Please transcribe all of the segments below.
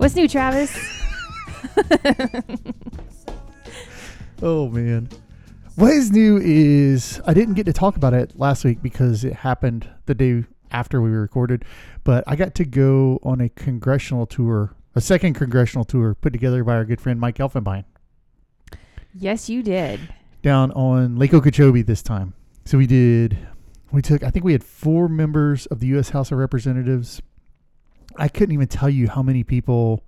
What's new, Travis? Oh man. What is new is I didn't get to talk about it last week because it happened the day after we recorded, but I got to go on a congressional tour, a second congressional tour put together by our good friend Mike Elfenbein yes, you did. down on Lake Okeechobee this time. So we did we took I think we had four members of the US House of Representatives. I couldn't even tell you how many people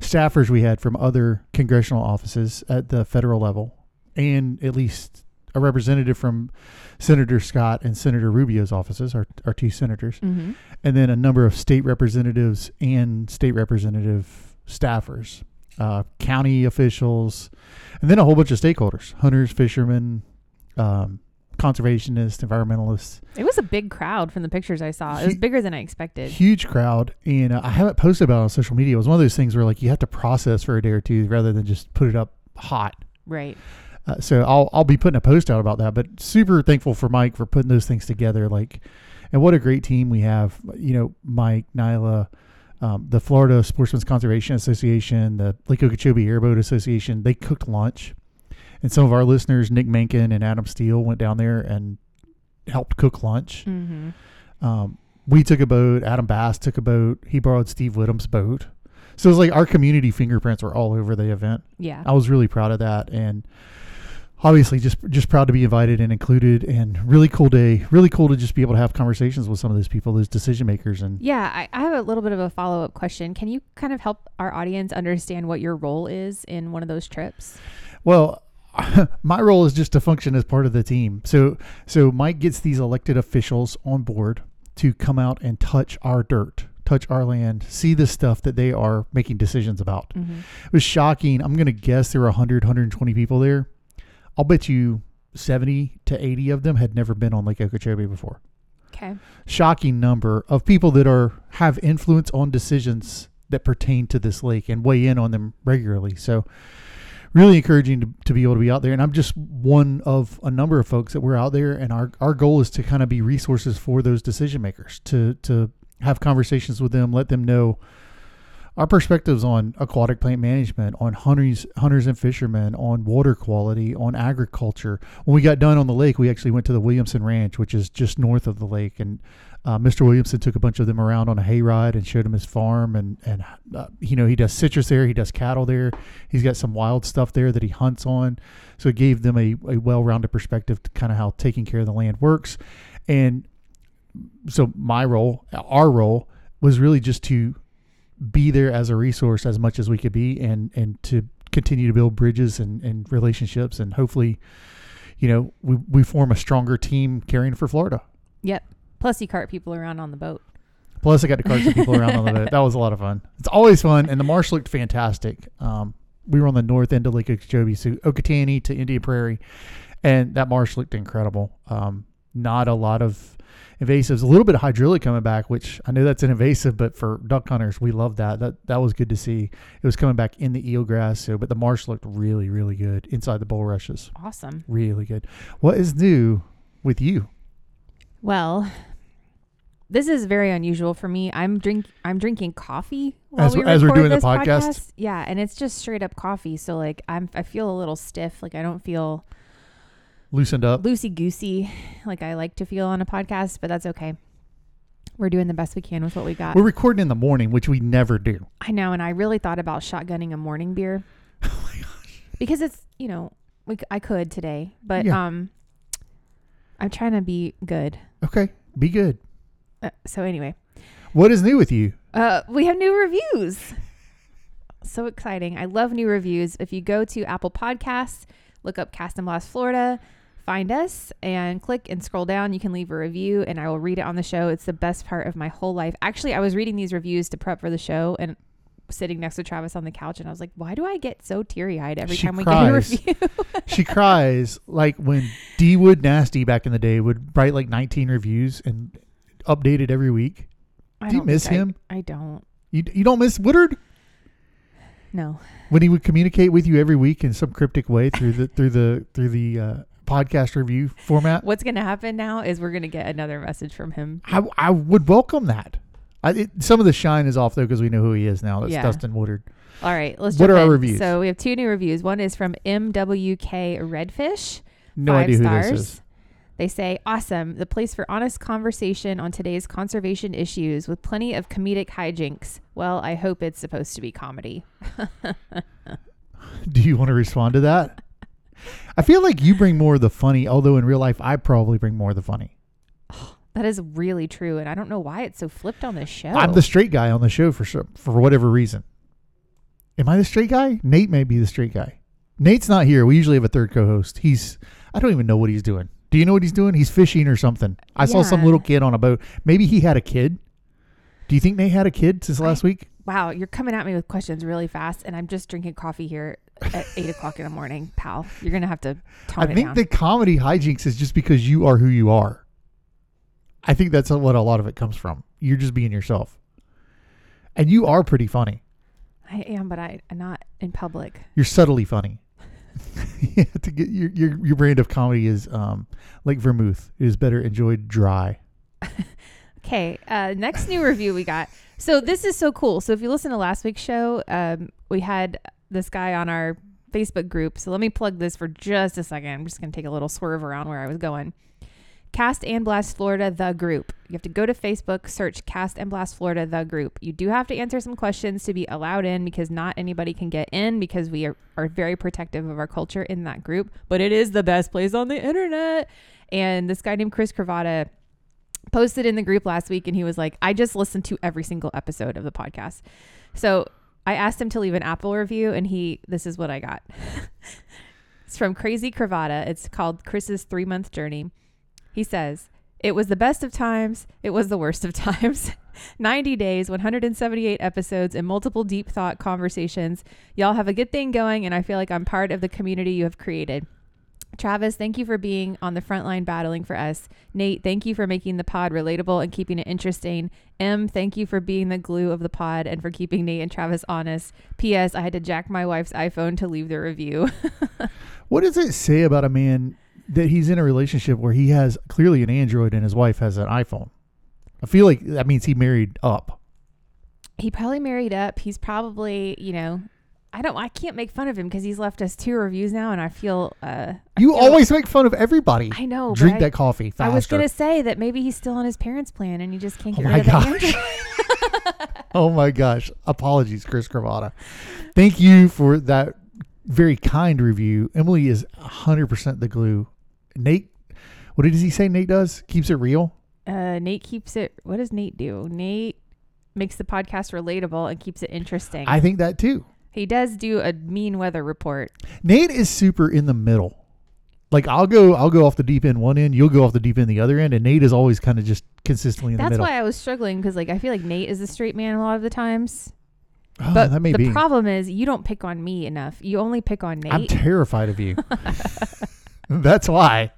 staffers we had from other congressional offices at the federal level and at least a representative from Senator Scott and Senator Rubio's offices, our, our two senators, Mm-hmm. and then a number of state representatives and state representative staffers, uh, county officials, and then a whole bunch of stakeholders hunters, fishermen, um, conservationists, environmentalists. It was a big crowd from the pictures I saw. It was bigger than I expected. Huge crowd. And uh, I haven't posted about it on social media. It was one of those things where like you have to process for a day or two rather than just put it up hot. Right. Uh, so I'll I'll be putting a post out about that. But super thankful for Mike for putting those things together. Like, and what a great team we have. You know, Mike, Nyla, um, the Florida Sportsman's Conservation Association, the Lake Okeechobee Airboat Association. They cooked lunch, and some of our listeners, Nick Menken and Adam Steele, went down there and helped cook lunch. Mm-hmm. Um, we took a boat. Adam Bass took a boat. He borrowed Steve Whittam's boat. So it was like our community fingerprints were all over the event. Yeah. I was really proud of that, and obviously just just proud to be invited and included. And really cool day, really cool to just be able to have conversations with some of those people, those decision makers. And Yeah, I, I have a little bit of a follow up question. Can you kind of help our audience understand what your role is in one of those trips? well, my role is just to function as part of the team. So so Mike gets these elected officials on board to come out and touch our dirt. Touch our land, see the stuff that they are making decisions about. Mm-hmm. It was shocking. I'm going to guess there were 100, 120 people there. I'll bet you 70 to 80 of them had never been on Lake Okeechobee before. Okay. Shocking number of people that are have influence on decisions that pertain to this lake and weigh in on them regularly. So really encouraging to, to be able to be out there. And I'm just one of a number of folks that we're out there and our, our goal is to kind of be resources for those decision makers to, to have conversations with them, let them know our perspectives on aquatic plant management, on hunters, hunters and fishermen, on water quality, on agriculture. When we got done on the lake, we actually went to the Williamson Ranch, which is just north of the lake, and uh, Mr. Williamson took a bunch of them around on a hayride and showed them his farm, and and uh, you know he does citrus there, he does cattle there, he's got some wild stuff there that he hunts on, so it gave them a, a well-rounded perspective to kind of how taking care of the land works, and so my role, our role, was really just to be there as a resource as much as we could be and and to continue to build bridges and, and relationships and hopefully you know we, we form a stronger team caring for florida Yep. Plus, you cart people around on the boat. plus i got to cart some people around on the boat. That was a lot of fun. It's always fun and the marsh looked fantastic. Um, we were on the north end of lake okeechobee so Okee-Tantie to indian prairie and that marsh looked incredible. Um, not a lot of invasives. A little bit of hydrilla coming back which i know that's an invasive but for duck hunters we love that. That that was good to see. It was coming back in the eelgrass so but the marsh looked really really good inside the bulrushes. Awesome. really good. What is new with you Well, this is very unusual for me. I'm drink I'm drinking coffee while As we we're- as we're doing the this podcast? Yeah, and it's just straight up coffee. So like I'm I feel a little stiff. Like I don't feel loosened up loosey goosey like I like to feel on a podcast, but that's okay. We're doing the best we can with what we got. we're recording in the morning which we never do I know, and I really thought about shotgunning a morning beer oh my gosh because it's you know we I could today, but Yeah. um, I'm trying to be good. okay be good Uh, so anyway, what is new with you uh, we have new reviews. So exciting! I love new reviews. If you go to Apple Podcasts, look up Cast and Blast Florida, find us, and click and scroll down. You can leave a review, and I will read it on the show. It's the best part of my whole life. Actually, I was reading these reviews to prep for the show, and sitting next to Travis on the couch, and I was like, "Why do I get so teary eyed every She time we cries. get a review?" she cries like when D Wood Nasty back in the day would write like 19 reviews and update it every week. I Do you miss think I- him? I don't. You, you don't miss Woodard No. when he would communicate with you every week in some cryptic way through the through the through the uh, podcast review format. What's gonna happen now is we're gonna get another message from him. I, I would welcome that. I, it, some of the shine is off though because we know who he is now. That's Yeah. Dustin Woodard. All right, let's. What jump are our in. reviews? So we have two new reviews. One is from MWK Redfish. No five idea who stars. this is. They say, awesome, the place for honest conversation on today's conservation issues with plenty of comedic hijinks. Well, I hope it's supposed to be comedy. Do you want to respond to that? I feel like you bring more of the funny, although in real life I probably bring more of the funny. That is really true, and I don't know why it's so flipped on this show. I'm the straight guy on the show for some, for whatever reason. Am I the straight guy? Nate may be the straight guy. Nate's not here. We usually have a third co-host. He's I don't even know what he's doing. Do you know what he's doing? He's fishing or something. I saw some little kid on a boat. Maybe he had a kid. Do you think Nate had a kid since last week? wow, you're coming at me with questions really fast, and I'm just drinking coffee here at eight o'clock in the morning, pal. You're gonna have to I it think down. the comedy hijinks is just because you are who you are. I think that's what a lot of it comes from. You're just being yourself. And you are pretty funny. I am, but I, I'm not in public. You're subtly funny. you to get your, your your brand of comedy is um like vermouth. It is better enjoyed dry. Okay, uh, next new review we got. So this is so cool. So if you listen to last week's show, um, we had this guy on our Facebook group. So let me plug this for just a second. I'm just going to take a little swerve around where I was going. Cast and Blast Florida, the group. You have to go to Facebook, search Cast and Blast Florida, the group. You do have to answer some questions to be allowed in because not anybody can get in because we are, are very protective of our culture in that group. But it is the best place on the internet. And this guy named Chris Cravata posted in the group last week and he was like, I just listened to every single episode of the podcast. So I asked him to leave an Apple review and he, this is what I got. it's from Crazy Cravata. It's called Chris's three month journey. He says, It was the best of times. It was the worst of times. 90 days, 178 episodes, and multiple deep thought conversations. Y'all have a good thing going, and I feel like I'm part of the community you have created. Travis, thank you for being on the front line battling for us. Nate, thank you for making the pod relatable and keeping it interesting. M, thank you for being the glue of the pod and for keeping Nate and Travis honest. P.S. I had to jack my wife's iPhone to leave the review. What does it say about a man that he's in a relationship where he has clearly an Android and his wife has an iPhone? I feel like that means he married up. he probably married up. He's probably, you know, I don't, I can't make fun of him because he's left us two reviews now, and I feel, uh, I You feel- always make fun of everybody. I know. Drink I- that coffee faster. I was gonna say that maybe he's still on his parents' plan and he just can't Oh get my rid of the gosh. Android. oh my gosh. Apologies, Chris Cravata. Thank you for that very kind review. Emily is 100% the glue. Nate, what did he say Nate does? Keeps it real? Uh, Nate keeps it. What does Nate do? Nate makes the podcast relatable and keeps it interesting. I think that too. he does do a mean weather report. Nate is super in the middle. Like I'll go I'll go off the deep end one end, you'll go off the deep end the other end, and Nate is always kind of just consistently in the middle. That's why I was struggling because like I feel like Nate is the straight man a lot of the times. oh, but that may the be. problem is you don't pick on me enough. You only pick on Nate. I'm terrified of you. That's why.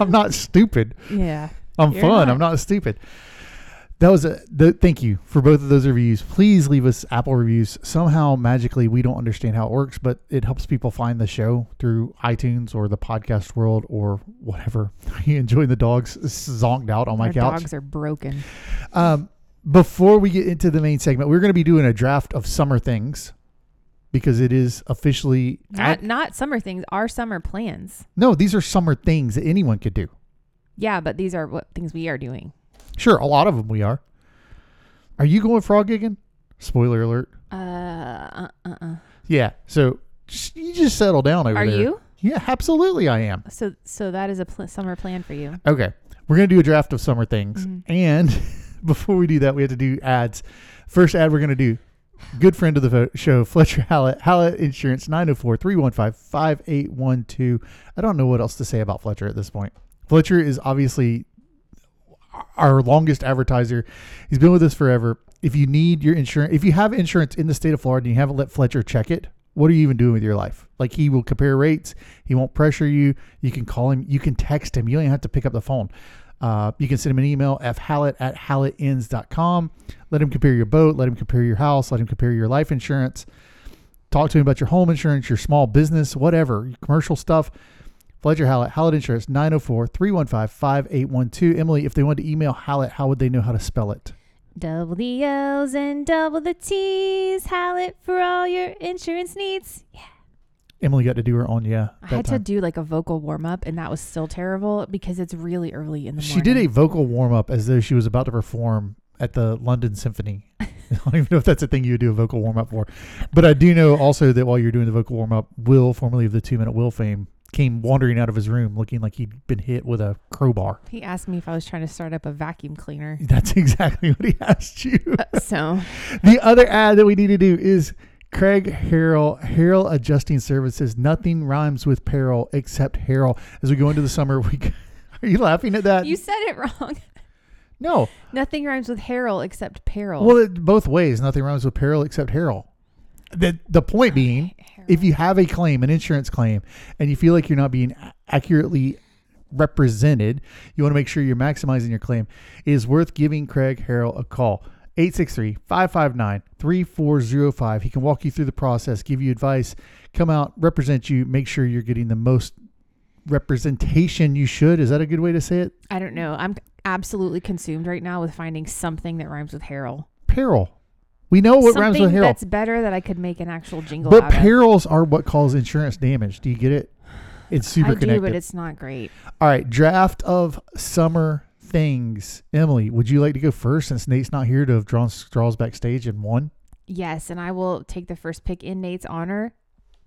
I'm not stupid. yeah. I'm fun. not. I'm not stupid. That was a the, thank you for both of those reviews. Please leave us Apple reviews. Somehow magically we don't understand how it works, but it helps people find the show through iTunes or the podcast world or whatever. you enjoying the dogs zonked out on my Our couch. dogs are broken. Um, before we get into the main segment, we're going to be doing a draft of summer things because it is officially Not at, not summer things. Our summer plans. no. These are summer things that anyone could do. Yeah, but these are what things we are doing. Sure, a lot of them we are. Are you going frog gigging? Spoiler alert. Uh, uh, uh, uh. Yeah. So you just settle down over Are there. Are you? Yeah, absolutely. I am. So so that is a pl- summer plan for you. Okay. We're gonna do a draft of summer things, Mhm. and before we do that, we have to do ads. First ad we're gonna do. Good friend of the show, Fletcher Hallett, Hallett Insurance, 904 315 5812. I don't know what else to say about Fletcher at this point. Fletcher is obviously our longest advertiser. He's been with us forever. If you need your insurance, if you have insurance in the state of Florida and you haven't let Fletcher check it, what are you even doing with your life? Like he will compare rates. He won't pressure you. You can call him. You can text him. You don't even have to pick up the phone. Uh, you can send him an email, fhallett at hallettins.com. Let him compare your boat. Let him compare your house. Let him compare your life insurance. Talk to him about your home insurance, your small business, whatever, commercial stuff. Fletcher Hallett, Hallett Insurance, 904 315 5812. Emily, if they wanted to email Hallett, how would they know how to spell it? Double the L's and double the T's. Hallett for all your insurance needs. Yeah. Emily got to do her own. Yeah, I had to do like a vocal warm up, and that was still terrible because it's really early in the She morning. She did a vocal warm up as though she was about to perform at the London Symphony. I don't even know if that's a thing you would do a vocal warm up for, but I do know also that while you're doing the vocal warm up, Will, formerly of the Two Minute Will fame, came wandering out of his room looking like he'd been hit with a crowbar. He asked me if I was trying to start up a vacuum cleaner. That's exactly what he asked you. Uh, so the other ad that we need to do is Craig Harrell, Harrell Adjusting Services. Nothing rhymes with peril except Harrell. As we go into the summer we are you laughing at that? you said it wrong. no. Nothing rhymes with Harrell except peril. Well, it, both ways. Nothing rhymes with peril except Harrell. The, the point being, if you have a claim, an insurance claim, and you feel like you're not being accurately represented, you want to make sure you're maximizing your claim. It is worth giving Craig Harrell a call. 863 559 3405. He can walk you through the process, give you advice, come out, represent you, make sure you're getting the most representation you should. Is that a good way to say it? I don't know. I'm absolutely consumed right now with finding something that rhymes with Harrell. Peril. We know what rhymes with Harrell. that's better that I could make an actual jingle But out of. perils are what cause insurance damage. Do you get it? It's super I do, but it's not great. All right, draft of summer things. Emily, would you like to go first since Nate's not here to have drawn straws backstage and won? Yes, and I will take the first pick in Nate's honor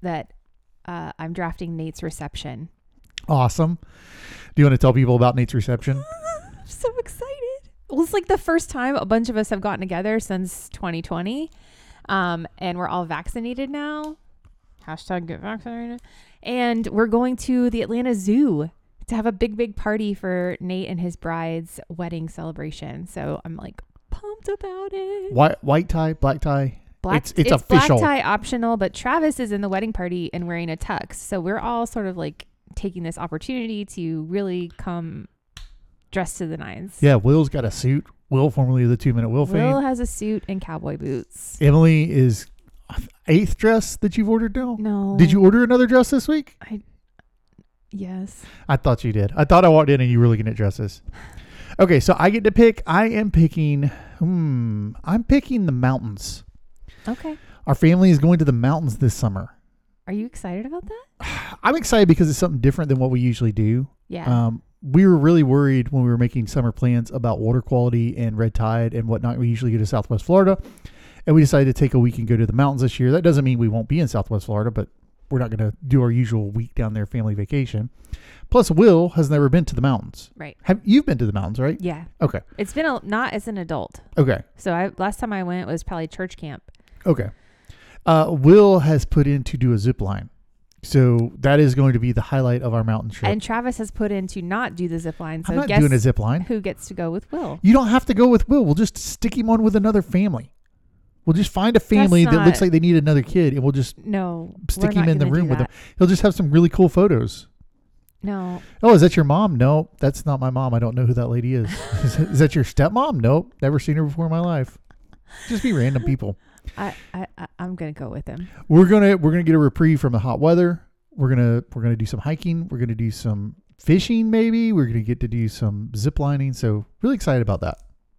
that uh, I'm drafting Nate's reception. Awesome. Do you want to tell people about Nate's reception? I'm so excited. Well, it's like the first time a bunch of us have gotten together since 2020. Um, and we're all vaccinated now. Hashtag get vaccinated. And we're going to the Atlanta Zoo to have a big, big party for Nate and his bride's wedding celebration. So I'm like pumped about it. White white tie, black tie. Black, It's- it's official. black tie optional, but Travis is in the wedding party and wearing a tux. So we're all sort of like taking this opportunity to really come dressed to the nines. Yeah, Will's got a suit. Will, formerly the two minute Will fame. Will has a suit and cowboy boots. Emily is eighth dress that you've ordered now. No. Did you order another dress this week? Yes. I thought you did. I thought I walked in and you were looking at dresses. Okay, so I get to pick. I am picking. Hmm. I'm picking the mountains. Okay. Our family is going to the mountains this summer. Are you excited about that? I'm excited because it's something different than what we usually do. Yeah. Um, we were really worried when we were making summer plans about water quality and red tide and whatnot. We usually go to Southwest Florida, and we decided to take a week and go to the mountains this year. That doesn't mean we won't be in Southwest Florida, but we're not going to do our usual week down there family vacation. Plus, Will has never been to the mountains. right. Have you've been to the mountains, right? Yeah. Okay. It's been a, not as an adult. Okay. So I last time I went was probably church camp. Okay. Uh, Will has put in to do a zip line. So that is going to be the highlight of our mountain trip. And Travis has put in to not do the zip line. So I'm not guess doing a zip line. who gets to go with Will? You don't have to go with Will. We'll just stick him on with another family. We'll just find a family that not- looks like they need another kid, and we'll just No. stick him not in the gonna do room with them. that. He'll just have some really cool photos. No. Oh, is that your mom? No, that's not my mom. I don't know who that lady is. is, is that your stepmom? Nope, never seen her before in my life. Just be random people. I, I, I I'm gonna go with him. We're gonna we're gonna get a reprieve from the hot weather. We're gonna we're gonna do some hiking. We're gonna do some fishing. Maybe we're gonna get to do some zip lining. So really excited about that.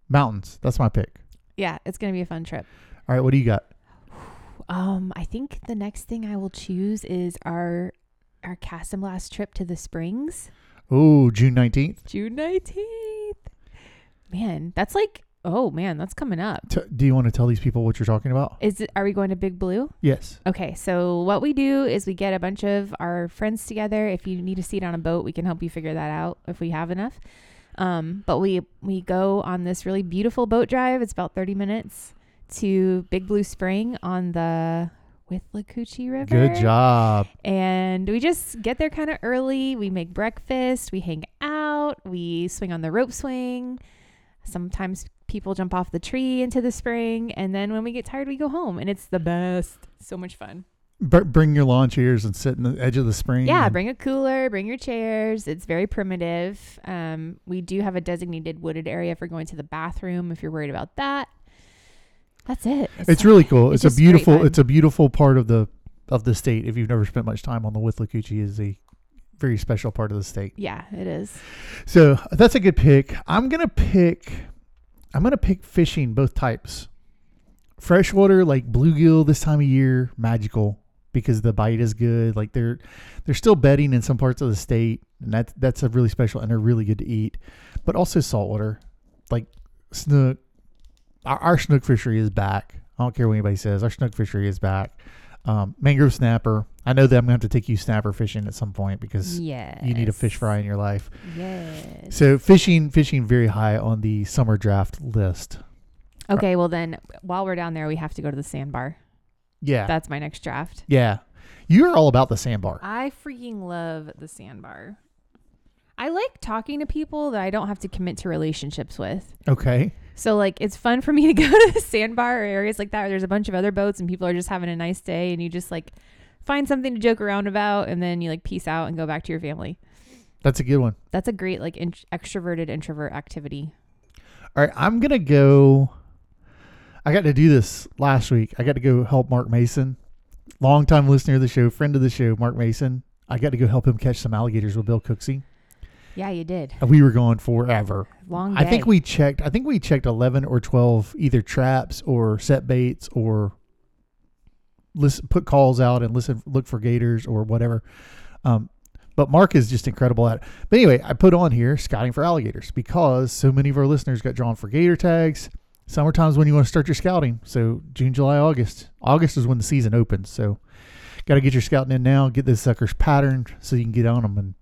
Mountains. That's my pick. Yeah, it's gonna be a fun trip. All right, what do you got? Um, I think the next thing I will choose is our our cast and blast trip to the Springs, Oh, June nineteenth. June nineteenth. Man, that's like oh man, that's coming up. T- do you want to tell these people what you're talking about? Is it? Are we going to Big Blue? Yes. Okay, so what we do is we get a bunch of our friends together. If you need a seat on a boat, we can help you figure that out if we have enough. Um, but we we go on this really beautiful boat drive. It's about thirty minutes to Big Blue Spring on the Withlacoochee River. Good job. And we just get there kind of early. We make breakfast. We hang out. We swing on the rope swing. Sometimes people jump off the tree into the spring. And then when we get tired, we go home. And it's the best. So much fun. Br- bring your lawn chairs and sit in the edge of the spring. Yeah, bring a cooler, bring your chairs. It's very primitive. Um, we do have a designated wooded area for going to the bathroom if you're worried about that. That's it. It's really cool. it's It's, a beautiful. It's a beautiful part of the of the state. If you've never spent much time on the Withlacoochee, is a very special part of the state. yeah, it is. So that's a good pick. I'm gonna pick. I'm gonna pick fishing both types. Freshwater, like bluegill this time of year, magical because the bite is good. Like they're they're still bedding in some parts of the state, and that's that's a really special and they're really good to eat. But also saltwater, like snook. Our, our snook fishery is back. I don't care what anybody says. Our snook fishery is back. Um, mangrove snapper. I know that I'm gonna have to take you snapper fishing at some point because Yeah. you need a fish fry in your life. Yes. So fishing, fishing very high on the summer draft list. Okay, well then, while we're down there, we have to go to the sandbar. Yeah, That's my next draft. yeah. You're all about the sandbar. I freaking love the sandbar. I like talking to people that I don't have to commit to relationships with. Okay. So like it's fun for me to go to the sandbar or areas like that where there's a bunch of other boats and people are just having a nice day and you just like find something to joke around about and then you like peace out and go back to your family. That's a good one. That's a great like in- extroverted introvert activity. All right, I'm gonna go. I got to do this last week. I got to go help Mark Mason, longtime listener of the show, friend of the show, Mark Mason. I got to go help him catch some alligators with Bill Cooksey. Yeah, you did. We were going forever. Long day. I think we checked. I think we checked eleven or twelve either traps or set baits or listen, put calls out and listen, look for gators or whatever. Um, but Mark is just incredible at it. But anyway, I put on here scouting for alligators because so many of our listeners got drawn for gator tags. Summertime's when you want to start your scouting. So June, July, August. August is when the season opens. So got to get your scouting in now. Get those suckers patterned so you can get on them and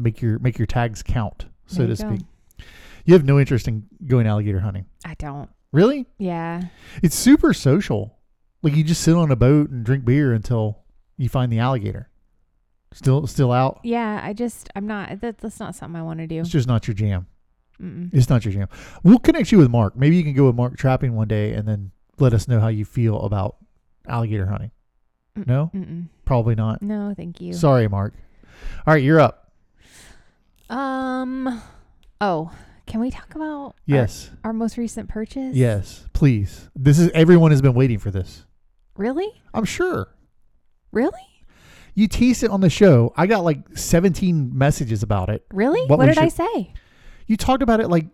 make your make your tags count, so to go. speak. You have no interest in going alligator hunting, I don't. really? Yeah. It's super social. Like you just sit on a boat and drink beer until you find the alligator. Still, still out. Yeah, I just I'm not that, that's not something I want to do. It's just not your jam. Mm-mm. It's not your jam. We'll connect you with Mark. Maybe you can go with Mark trapping one day and then let us know how you feel about alligator hunting. Mm- No? Mm-mm. Probably not. No, thank you. Sorry, Mark. All right, you're up. Um. Oh, can we talk about Yes. our, most recent purchase? Yes. Please. This is everyone has been waiting for this. Really? I'm sure. Really? You teased it on the show. I got like 17 messages about it. Really? What What, did I say? You talked about it like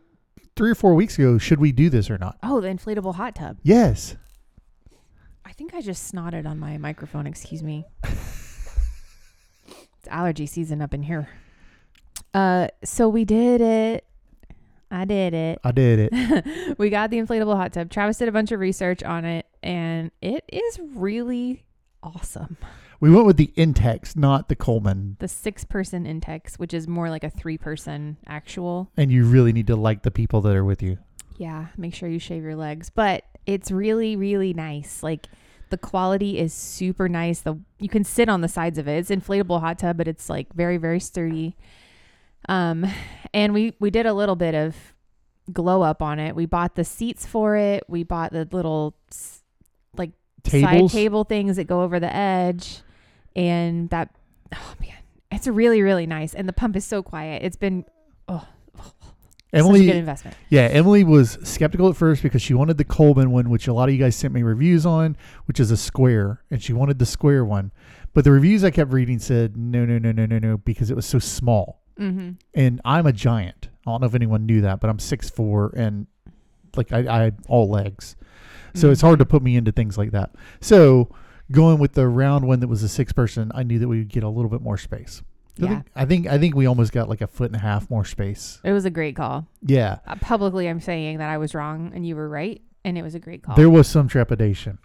three or four weeks ago. Should we do this or not? Oh, the inflatable hot tub. Yes. I think I just snotted on my microphone. Excuse me. it's allergy season up in here. Uh, so we did it. I did it. I did it. we got the inflatable hot tub. Travis did a bunch of research on it, and it is really awesome. We went with the Intex, not the Coleman. The six person Intex, which is more like a three person actual. And you really need to like the people that are with you. Yeah, make sure you shave your legs. But it's really, really nice. Like the quality is super nice. The you can sit on the sides of it. It's inflatable hot tub, but it's like very, very sturdy. Um, and we we did a little bit of glow up on it. We bought the seats for it. We bought the little s- Tables. side table things that go over the edge, and that oh man, it's really, really nice. And the pump is so quiet. It's been oh. such a good Emily, investment. yeah, Emily was skeptical at first because she wanted the Coleman one, which a lot of you guys sent me reviews on, which is a square, and she wanted the square one. But the reviews I kept reading said no, no, no, no, no, no, because it was so small. Mm-hmm. and I'm a giant. I don't know if anyone knew that, but I'm six four and like I, I all legs, so it's hard to put me into things like that. So going with the round one that was a six person, I knew that we would get a little bit more space. I Yeah. think, I think I think we almost got like a foot and a half more space. It was a great call. Yeah, Uh, publicly, I'm saying that I was wrong and you were right, and it was a great call. there was some trepidation.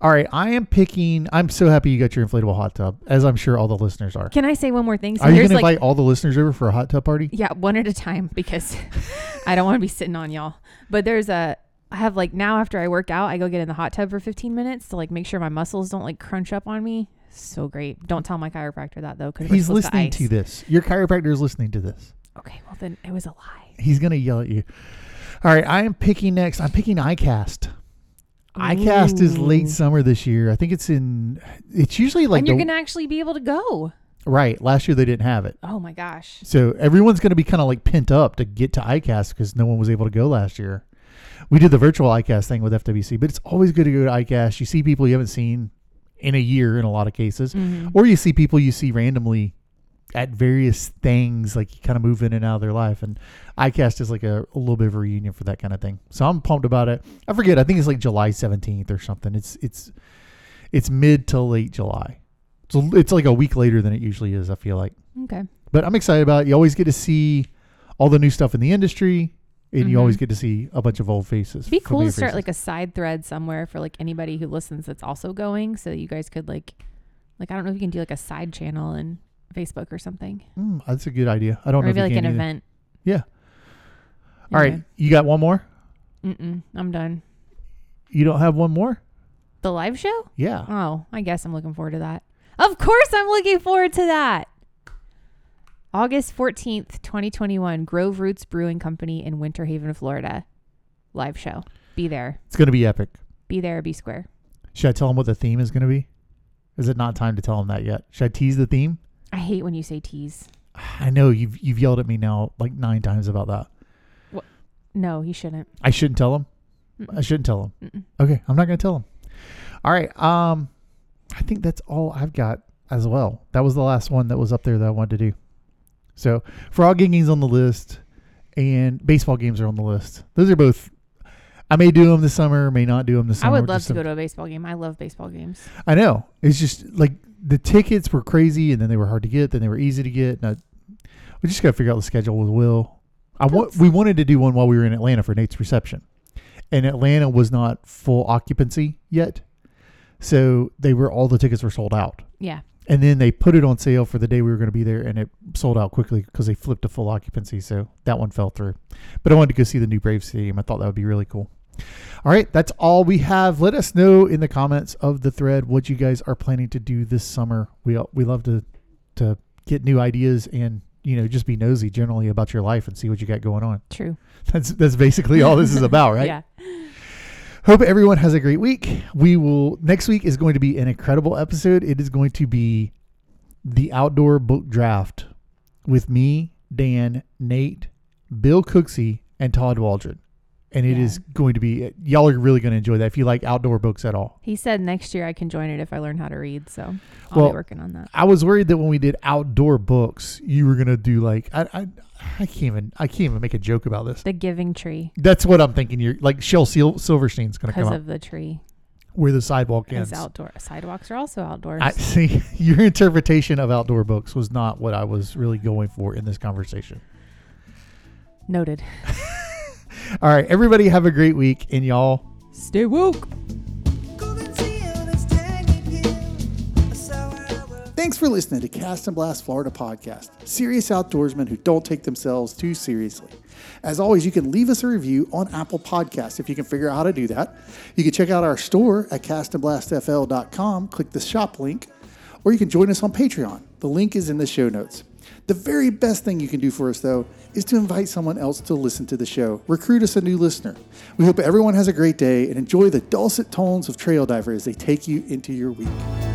All right, I am picking. I'm so happy you got your inflatable hot tub, as I'm sure all the listeners are. Can I say one more thing? So Are you going to invite all the listeners over for a hot tub party? yeah, one at a time because I don't want to be sitting on y'all. But there's a, I have like now after I work out, I go get in the hot tub for 15 minutes to like make sure my muscles don't like crunch up on me. So great. Don't tell my chiropractor that though, because He's listening to this. Your chiropractor is listening to this. Okay, well then it was a lie. He's gonna yell at you. All right, I am picking next. I'm picking iCast. iCast is late summer this year. I think it's in. It's usually like and you're the, gonna actually be able to go. right. Last year they didn't have it, Oh my gosh. so everyone's gonna be kind of like pent up to get to iCast because no one was able to go last year. We did the virtual iCast thing with FWC, but it's always good to go to iCast. You see people you haven't seen in a year in a lot of cases, Mhm. or you see people you see randomly at various things, like you kind of move in and out of their life. And iCast is like a, a little bit of a reunion for that kind of thing. So I'm pumped about it. I forget. I think it's like July 17th or something. It's it's it's mid to late July. So it's like a week later than it usually is. I feel like, Okay. but I'm excited about it. You always get to see all the new stuff in the industry, and you Mhm. always get to see a bunch of old faces. It'd be cool to start faces. like a side thread somewhere for like anybody who listens that's also going, so you guys could like, like I don't know if you can do like a side channel in Facebook or something, Mm, that's a good idea. I don't or know. maybe if like an either. event. Yeah. All right, you got one more. Mm-mm, I'm done. You don't have one more? The live show? Yeah. Oh, I guess I'm looking forward to that. Of course, I'm looking forward to that. August 14th, 2021, Grove Roots Brewing Company in Winter Haven, Florida. Live show. Be there. It's going to be epic. Be there, be square. Should I tell them what the theme is going to be? Is it not time to tell them that yet? Should I tease the theme? I hate when you say tease. I know you've you've yelled at me now like nine times about that. No, you shouldn't. I shouldn't tell. I Mm-mm. shouldn't tell them. Mm-mm. Okay, I'm not going to tell them. All right. Um, I think that's all I've got as well. That was the last one that was up there that I wanted to do. So frog gigging's on the list, and baseball games are on the list. Those are both. I may do them this summer, may not do them this summer. I would love to some- go to a baseball game. I love baseball games. I know. It's just like the tickets were crazy, and then they were hard to get, then they were easy to get. And I, we just got to figure out the schedule with Will. I want. We wanted to do one while we were in Atlanta for Nate's reception, and Atlanta was not full occupancy yet, so they were all the tickets were sold out. Yeah. And then they put it on sale for the day we were going to be there, and it sold out quickly because they flipped to full occupancy. So that one fell through. But I wanted to go see the new Brave Stadium. I thought that would be really cool. All right, that's all we have. Let us know in the comments of the thread what you guys are planning to do this summer. We uh, we love to to get new ideas and you know just be nosy generally about your life and see what you got going on. True. That's that's basically all this is about, right? Yeah. Hope everyone has a great week. We will next week is going to be an incredible episode. It is going to be the outdoor book draft with me, Dan, Nate, Bill Cooksey, and Todd Waldron. And it Yeah. is going to be y'all are really going to enjoy that if you like outdoor books at all. He said next year I can join it if I learn how to read. So I'll Well, be working on that. I was worried that when we did outdoor books, you were going to do like I, I I can't even I can't even make a joke about this. The Giving Tree That's what I'm thinking. You're like Shel Sil- Silverstein's going to because come up of the tree. where the sidewalk Because ends. outdoor sidewalks are also outdoors. I see your interpretation of outdoor books was not what I was really going for in this conversation. Noted. All right, everybody have a great week and y'all Stay woke. Thanks for listening to Cast and Blast Florida podcast. Serious outdoorsmen who don't take themselves too seriously. As always, you can leave us a review on Apple Podcasts if you can figure out how to do that. You can check out our store at castandblastfl.com, click the shop link, or you can join us on Patreon. The link is in the show notes. The very best thing you can do for us, though, is to invite someone else to listen to the show. Recruit us a new listener. We hope everyone has a great day and enjoy the dulcet tones of Trail Diver as they take you into your week.